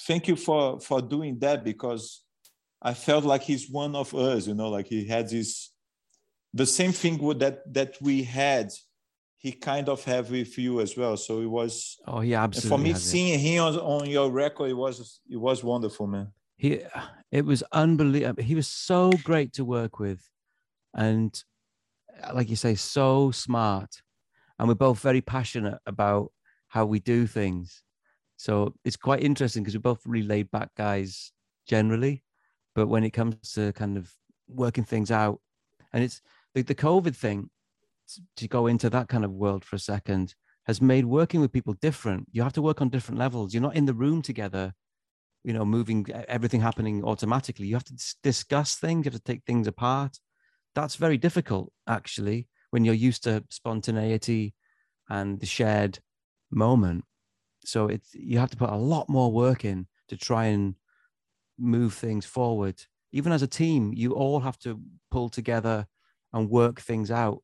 thank you for for doing that because i felt like he's one of us you know like he had this the same thing with that that we had he kind of have with you as well so it was oh yeah absolutely for me seeing it. him on, on your record it was it was wonderful man he it was unbelievable he was so great to work with and like you say, so smart. And we're both very passionate about how we do things. So it's quite interesting because we're both really laid back guys generally. But when it comes to kind of working things out, and it's the, the COVID thing, to go into that kind of world for a second, has made working with people different. You have to work on different levels. You're not in the room together, you know, moving everything happening automatically. You have to discuss things, you have to take things apart that's very difficult actually when you're used to spontaneity and the shared moment so it's you have to put a lot more work in to try and move things forward even as a team you all have to pull together and work things out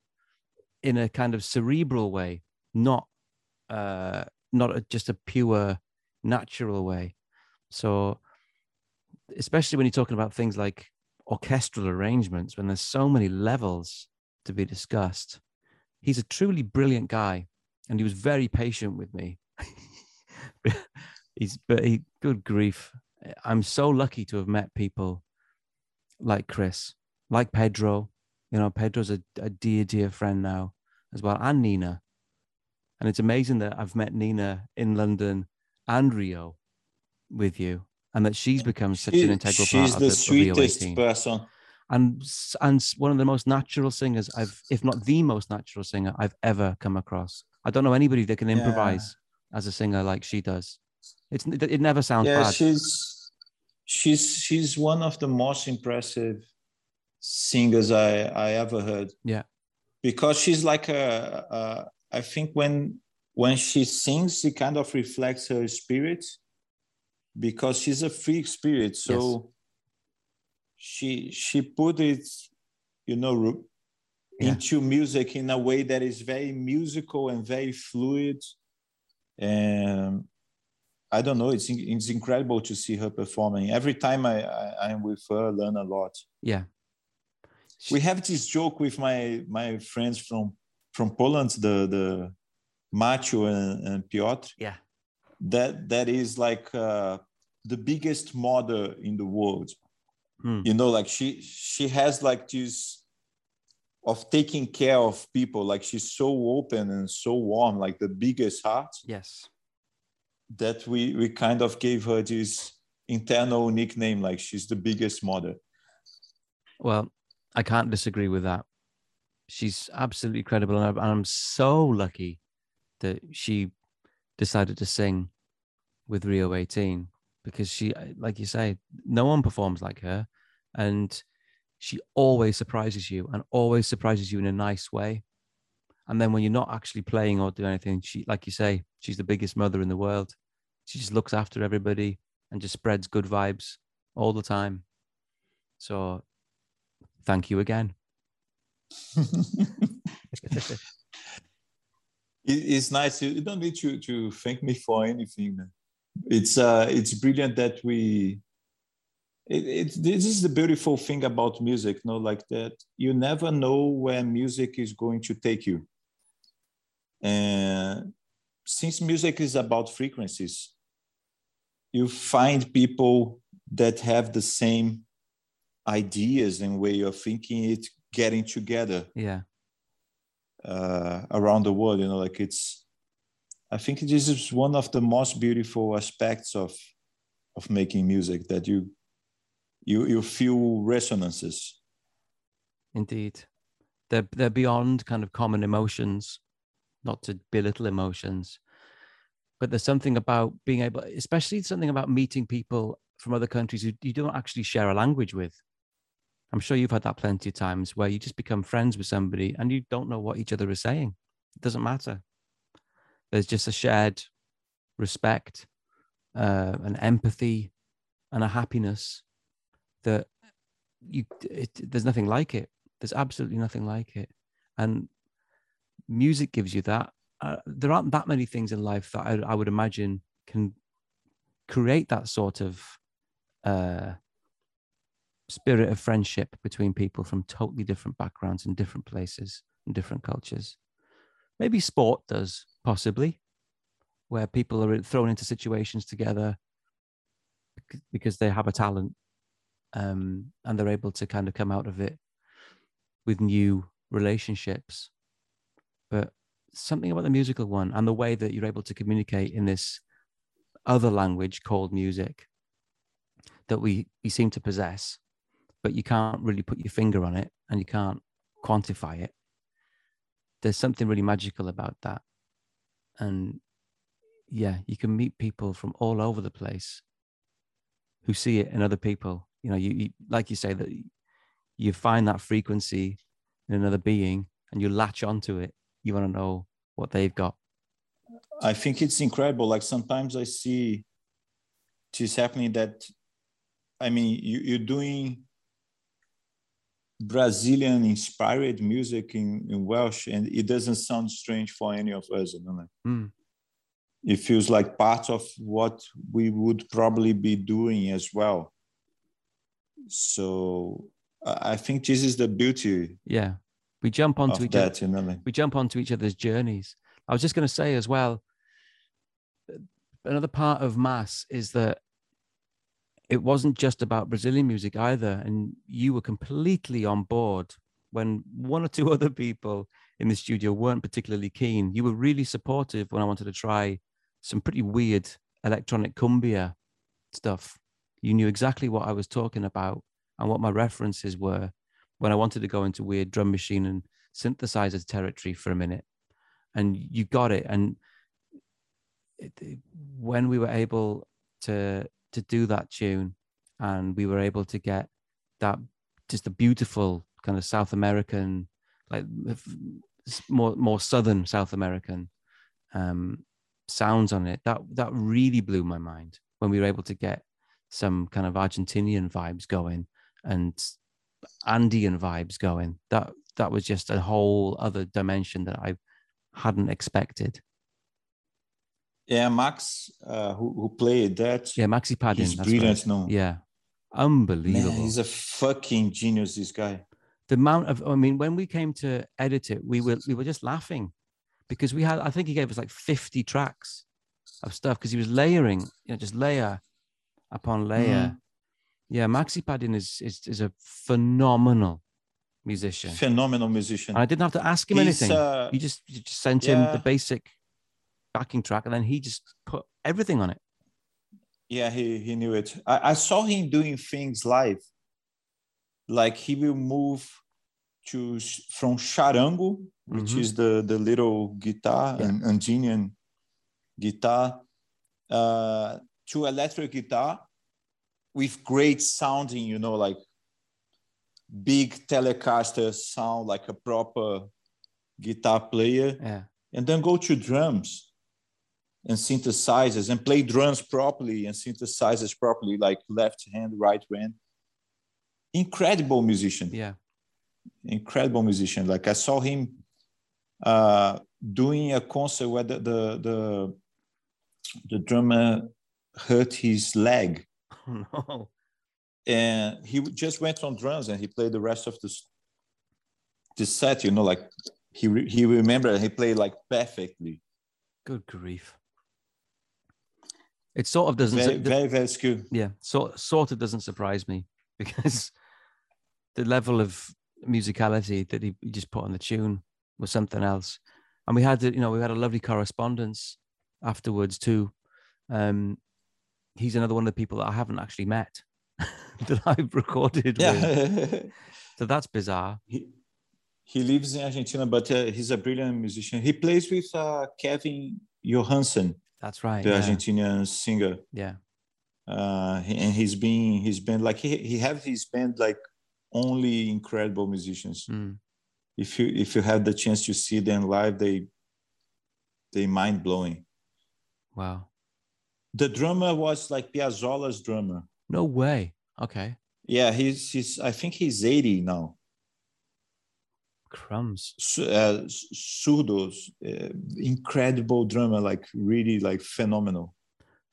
in a kind of cerebral way not uh not a, just a pure natural way so especially when you're talking about things like orchestral arrangements when there's so many levels to be discussed. He's a truly brilliant guy, and he was very patient with me. He's but he good grief. I'm so lucky to have met people like Chris, like Pedro. You know, Pedro's a, a dear, dear friend now as well, and Nina. And it's amazing that I've met Nina in London and Rio with you and that she's become such she, an integral part of the, the sweetest person and and one of the most natural singers I've, if not the most natural singer I've ever come across. I don't know anybody that can improvise yeah. as a singer like she does. It's it never sounds yeah, bad. she's she's she's one of the most impressive singers I I ever heard. Yeah, because she's like a, a I think when when she sings, she kind of reflects her spirit because she's a free spirit so yes. she she put it you know yeah. into music in a way that is very musical and very fluid and i don't know. It's it's incredible to see her performing. Every time i, I i'm with her I learn a lot. Yeah. We have this joke with my my friends from from poland the the macho and, and piotr. Yeah. That that is like uh, the biggest mother in the world. Hmm. you know like she she has like this of taking care of people. Like she's so open and so warm like the biggest heart. Yes that we we kind of gave her this internal nickname like she's the biggest mother well i can't disagree with that she's absolutely credible and i'm so lucky that she decided to sing with Rio 18 because she, like you say, no one performs like her, and she always surprises you and always surprises you in a nice way. And then when you're not actually playing or doing anything, she, like you say, she's the biggest mother in the world. She just looks after everybody and just spreads good vibes all the time. So, thank you again. it's nice. You don't need to, to thank me for anything. It's uh, it's brilliant that we. It, it, this is the beautiful thing about music, you no, like that you never know where music is going to take you. And since music is about frequencies, you find people that have the same ideas and way of thinking it getting together yeah. uh, around the world you know like it's i think this is one of the most beautiful aspects of of making music that you you you feel resonances. Indeed. They're they're beyond kind of common emotions not to belittle emotions but there's something about being able especially something about meeting people from other countries who you don't actually share a language with I'm sure you've had that plenty of times where you just become friends with somebody and you don't know what each other is saying. It doesn't matter. There's just a shared respect, uh, an empathy, and a happiness that you it, there's nothing like it. There's absolutely nothing like it. And music gives you that. Uh, there aren't that many things in life that I, I would imagine can create that sort of uh, spirit of friendship between people from totally different backgrounds and different places and different cultures. Maybe sport does, possibly, where people are thrown into situations together because they have a talent um, and they're able to kind of come out of it with new relationships. But something about the musical one and the way that you're able to communicate in this other language called music that we, we seem to possess, but you can't really put your finger on it and you can't quantify it. There's something really magical about that. And yeah, you can meet people from all over the place who see it in other people. You know, you, you like you say that you find that frequency in another being and you latch onto it. You want to know what they've got. I think it's incredible. Like sometimes I see this happening that, I mean, you, you're doing Brazilian inspired music in, in Welsh and it doesn't sound strange for any of us. You know? Mm. It feels like part of what we would probably be doing as well. So I think this is the beauty. Yeah, we jump onto each other. We jump onto each other's journeys. I was just going to say as well. Another part of mass is that it wasn't just about Brazilian music either, and you were completely on board when one or two other people in the studio weren't particularly keen. You were really supportive when I wanted to try some pretty weird electronic cumbia stuff. You knew exactly what I was talking about and what my references were when I wanted to go into weird drum machine and synthesizer territory for a minute. And you got it. And it, when we were able to to do that tune, and we were able to get that just a beautiful kind of South American, like more more southern South American um, sounds on it. That that really blew my mind when we were able to get some kind of Argentinian vibes going and Andean vibes going. That that was just a whole other dimension that I hadn't expected. Yeah, Max, uh, who who played that. Yeah, Maxi Padin. He's brilliant, no? Yeah, unbelievable. Man, he's a fucking genius. This guy. The amount of, I mean, when we came to edit it, we were we were just laughing because we had, I think he gave us like 50 tracks of stuff because he was layering, you know, just layer upon layer. Mm. Yeah, Maxi Padin is, is is a phenomenal musician. Phenomenal musician. And I didn't have to ask him He's, anything. Uh, you just you just sent yeah. him the basic backing track, and then he just put everything on it. Yeah, he he knew it. I, I saw him doing things live. Like he will move to from charango, which mm-hmm. is the the little guitar, yeah. an Andean guitar, uh, to electric guitar with great sounding, you know, like big Telecaster sound, like a proper guitar player. Yeah. And then go to drums and synthesizers and play drums properly and synthesizers properly, like left hand, right hand. Incredible musician. Yeah incredible musician. Like I saw him uh, doing a concert where the, the the the, drummer hurt his leg. Oh, no. And he just went on drums and he played the rest of the the set. You know, like he re- he remembered he played like perfectly. Good grief! It sort of doesn't very very, very skilled. Yeah, sort sort of doesn't surprise me because the level of musicality that he, he just put on the tune was something else. And we had, you know, we had a lovely correspondence afterwards too. Um, he's another one of the people that I haven't actually met that I've recorded yeah. with. so that's bizarre. He, he lives in Argentina, but uh, he's a brilliant musician. He plays with uh, Kevin Johansen. That's right. The yeah. Argentinian singer. Yeah. Uh, and he's been he's been like he he have his band like only incredible musicians. Mm. If you if you have the chance to see them live, they they mind blowing. Wow. The drummer was like Piazzolla's drummer. No way. Okay. Yeah, he's he's I think he's 80 now. Crumbs. uh, Surdos, uh, incredible drummer, like really like phenomenal.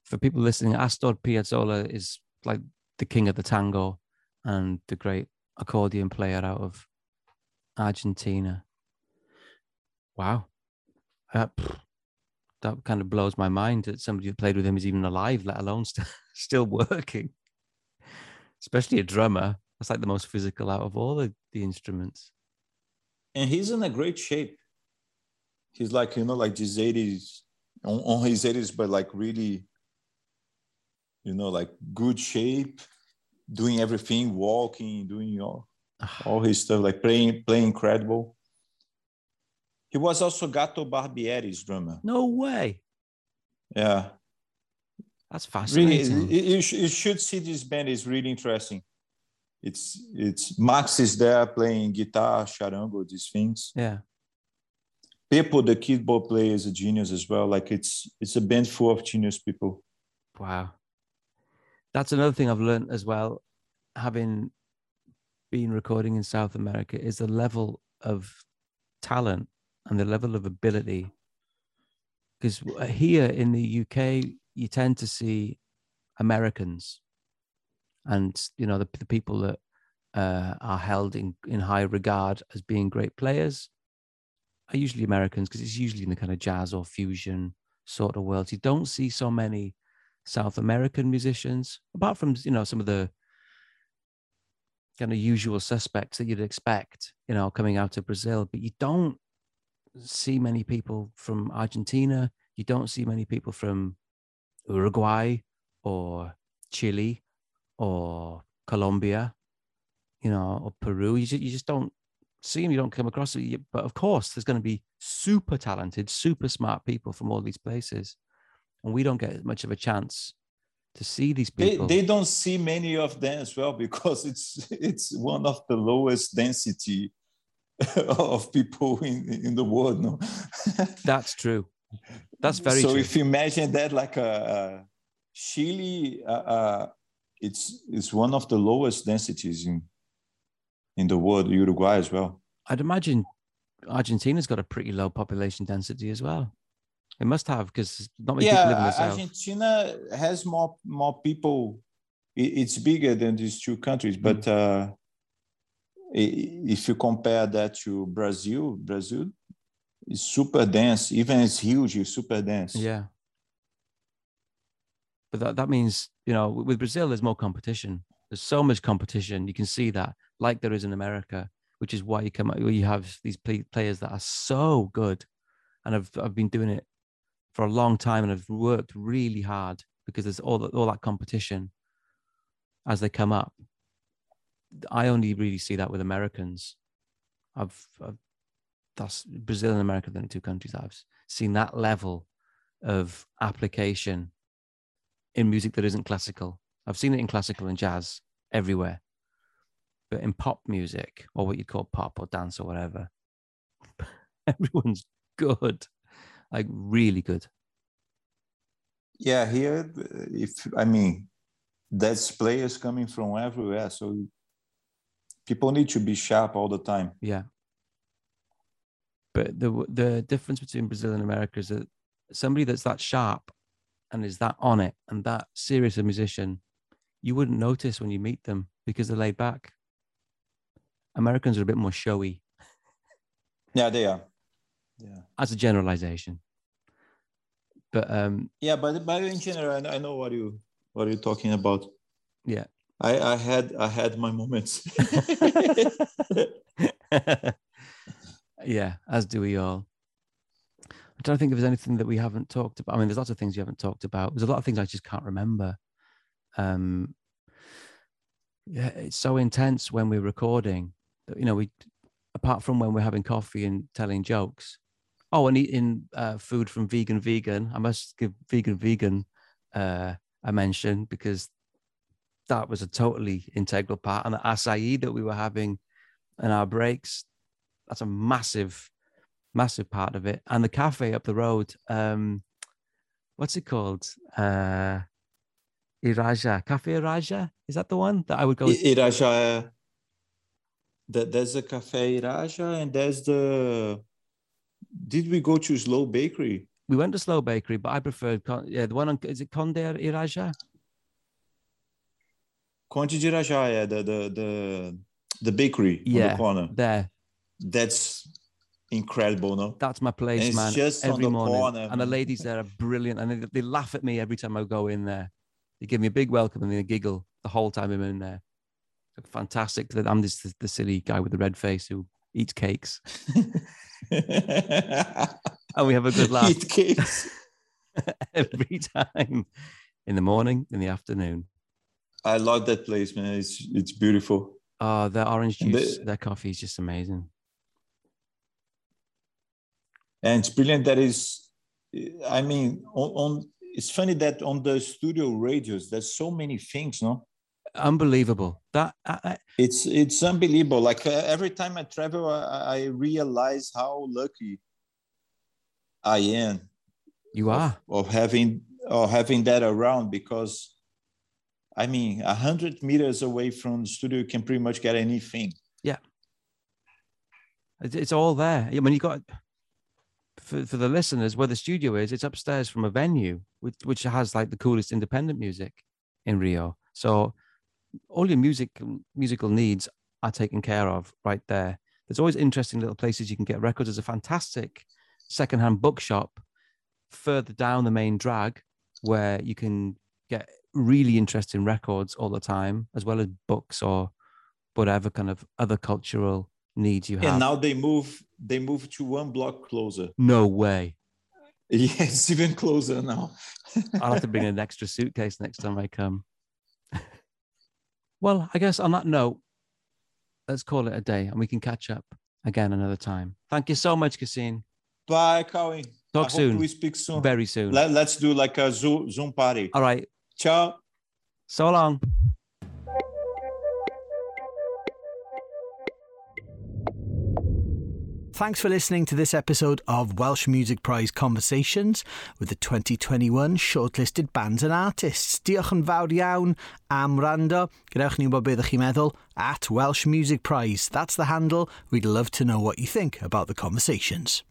For people listening, Astor Piazzolla is like the king of the tango and the great accordion player out of Argentina. Wow. Uh, that kind of blows my mind that somebody who played with him is even alive, let alone st- still working. Especially a drummer. That's like the most physical out of all the, the instruments. And he's in a great shape. He's like, you know, like his 80s, on, on his 80s, but like really, you know, like good shape, doing everything, walking, doing all, ah. all his stuff, like playing, playing incredible. He was also Gato Barbieri's drummer. No way. Yeah. That's fascinating. Really, you, you should see this band. It's really interesting. It's it's Max is there playing guitar, charango, these things. Yeah. Pepo, the keyboard player, is a genius as well. Like it's it's a band full of genius people. Wow. That's another thing I've learned as well, having been recording in South America, is the level of talent and the level of ability. Because here in the UK, you tend to see Americans and you know the, the people that uh, are held in, in high regard as being great players are usually Americans because it's usually in the kind of jazz or fusion sort of world. You don't see so many South American musicians, apart from you know some of the kind of usual suspects that you'd expect, you know, coming out of Brazil. But you don't see many people from Argentina. You don't see many people from Uruguay or Chile or Colombia, you know, or Peru. You just, you just don't see them. You don't come across it. But of course, there's going to be super talented, super smart people from all these places, and we don't get much of a chance to see these people. They, they don't see many of them as well because it's it's one of the lowest density of people in in the world. No, that's true. That's very so true. if you imagine that, like a, a Chile, uh, uh, it's it's one of the lowest densities in in the world. Uruguay as well. I'd imagine Argentina's got a pretty low population density as well. It must have because not many yeah, people live in the south. Argentina has more more people. It's bigger than these two countries, but Mm. uh, if you compare that to Brazil, Brazil is super dense. Even it's huge, it's super dense. Yeah. But that, that means, you know, with Brazil, there's more competition. There's so much competition. You can see that, like there is in America, which is why you come where you have these play, players that are so good. And I've, I've been doing it for a long time and I've worked really hard because there's all that, all that competition as they come up. I only really see that with Americans. I've, I've that's Brazil and America, the two countries I've seen that level of application in music that isn't classical. I've seen it in classical and jazz everywhere, but in pop music or what you'd call pop or dance or whatever, everyone's good, like really good. Yeah, here, if I mean, that's players coming from everywhere, so people need to be sharp all the time. Yeah. But the the difference between Brazil and America is that somebody that's that sharp and is that on it and that serious a musician, you wouldn't notice when you meet them because they're laid back. Americans are a bit more showy Yeah, they are. Yeah. as a generalization. But um Yeah, but but in general, I know what you what are you're talking about. yeah. I I had I had my moments. yeah, as do we all. I'm trying to think if there's anything that we haven't talked about. I mean, there's lots of things you haven't talked about. There's a lot of things I just can't remember. Um, yeah, it's so intense when we're recording you know we, apart from when we're having coffee and telling jokes. Oh, and eating uh, food from vegan vegan. I must give vegan vegan uh, a mention because that was a totally integral part. And the acai that we were having in our breaks, that's a massive, massive part of it. And the cafe up the road, um, what's it called? Uh, Iraja, Cafe Iraja. Is that the one that I would go? Iraja. there's a cafe Iraja and there's the. Did we go to Slow Bakery? We went to Slow Bakery, but I preferred yeah the one on is it Conde Iraja? De the the the the bakery yeah, on the corner. There. That's incredible, no? That's my place, man. Just every morning, corner, and the ladies there are brilliant, and they, they laugh at me every time I go in there. They give me a big welcome and they giggle the whole time I'm in there. Fantastic that I'm just the, the silly guy with the red face who eats cakes. and we have a good laugh. Eat cakes every time in the morning, in the afternoon. I love that place, man. It's it's beautiful. Oh, their orange juice, the, their coffee is just amazing. And it's brilliant that is, I mean, on, on it's funny that on the studio radios, there's so many things, no? Unbelievable. That I, I, it's it's unbelievable. Like uh, every time I travel, I, I realize how lucky I am. You are of, of having of having that around because I mean, a hundred meters away from the studio, you can pretty much get anything. Yeah, it's all there. I mean, you got for, for the listeners where the studio is. It's upstairs from a venue which which has like the coolest independent music in Rio. So all your music musical needs are taken care of right there. There's always interesting little places you can get records. There's a fantastic secondhand bookshop further down the main drag where you can get really interesting records all the time, as well as books or whatever kind of other cultural needs you have. And now they move they move to one block closer. No way. Yes, even closer now. I'll have to bring an extra suitcase next time I come. well, I guess on that note, let's call it a day and we can catch up again another time. Thank you so much, Kassin. Bye, Colin. Talk I soon. we speak soon. Very soon. Let, let's do like a Zoom, Zoom party. All right. Ciao. So long. Thanks for listening to this episode of Welsh Music Prize Conversations with the 2021 shortlisted bands and artists. Diolch yn fawr iawn am rando. Gadewch ni wybod beth ych chi'n meddwl at Welsh Music Prize. That's the handle. We'd love to know what you think about the conversations.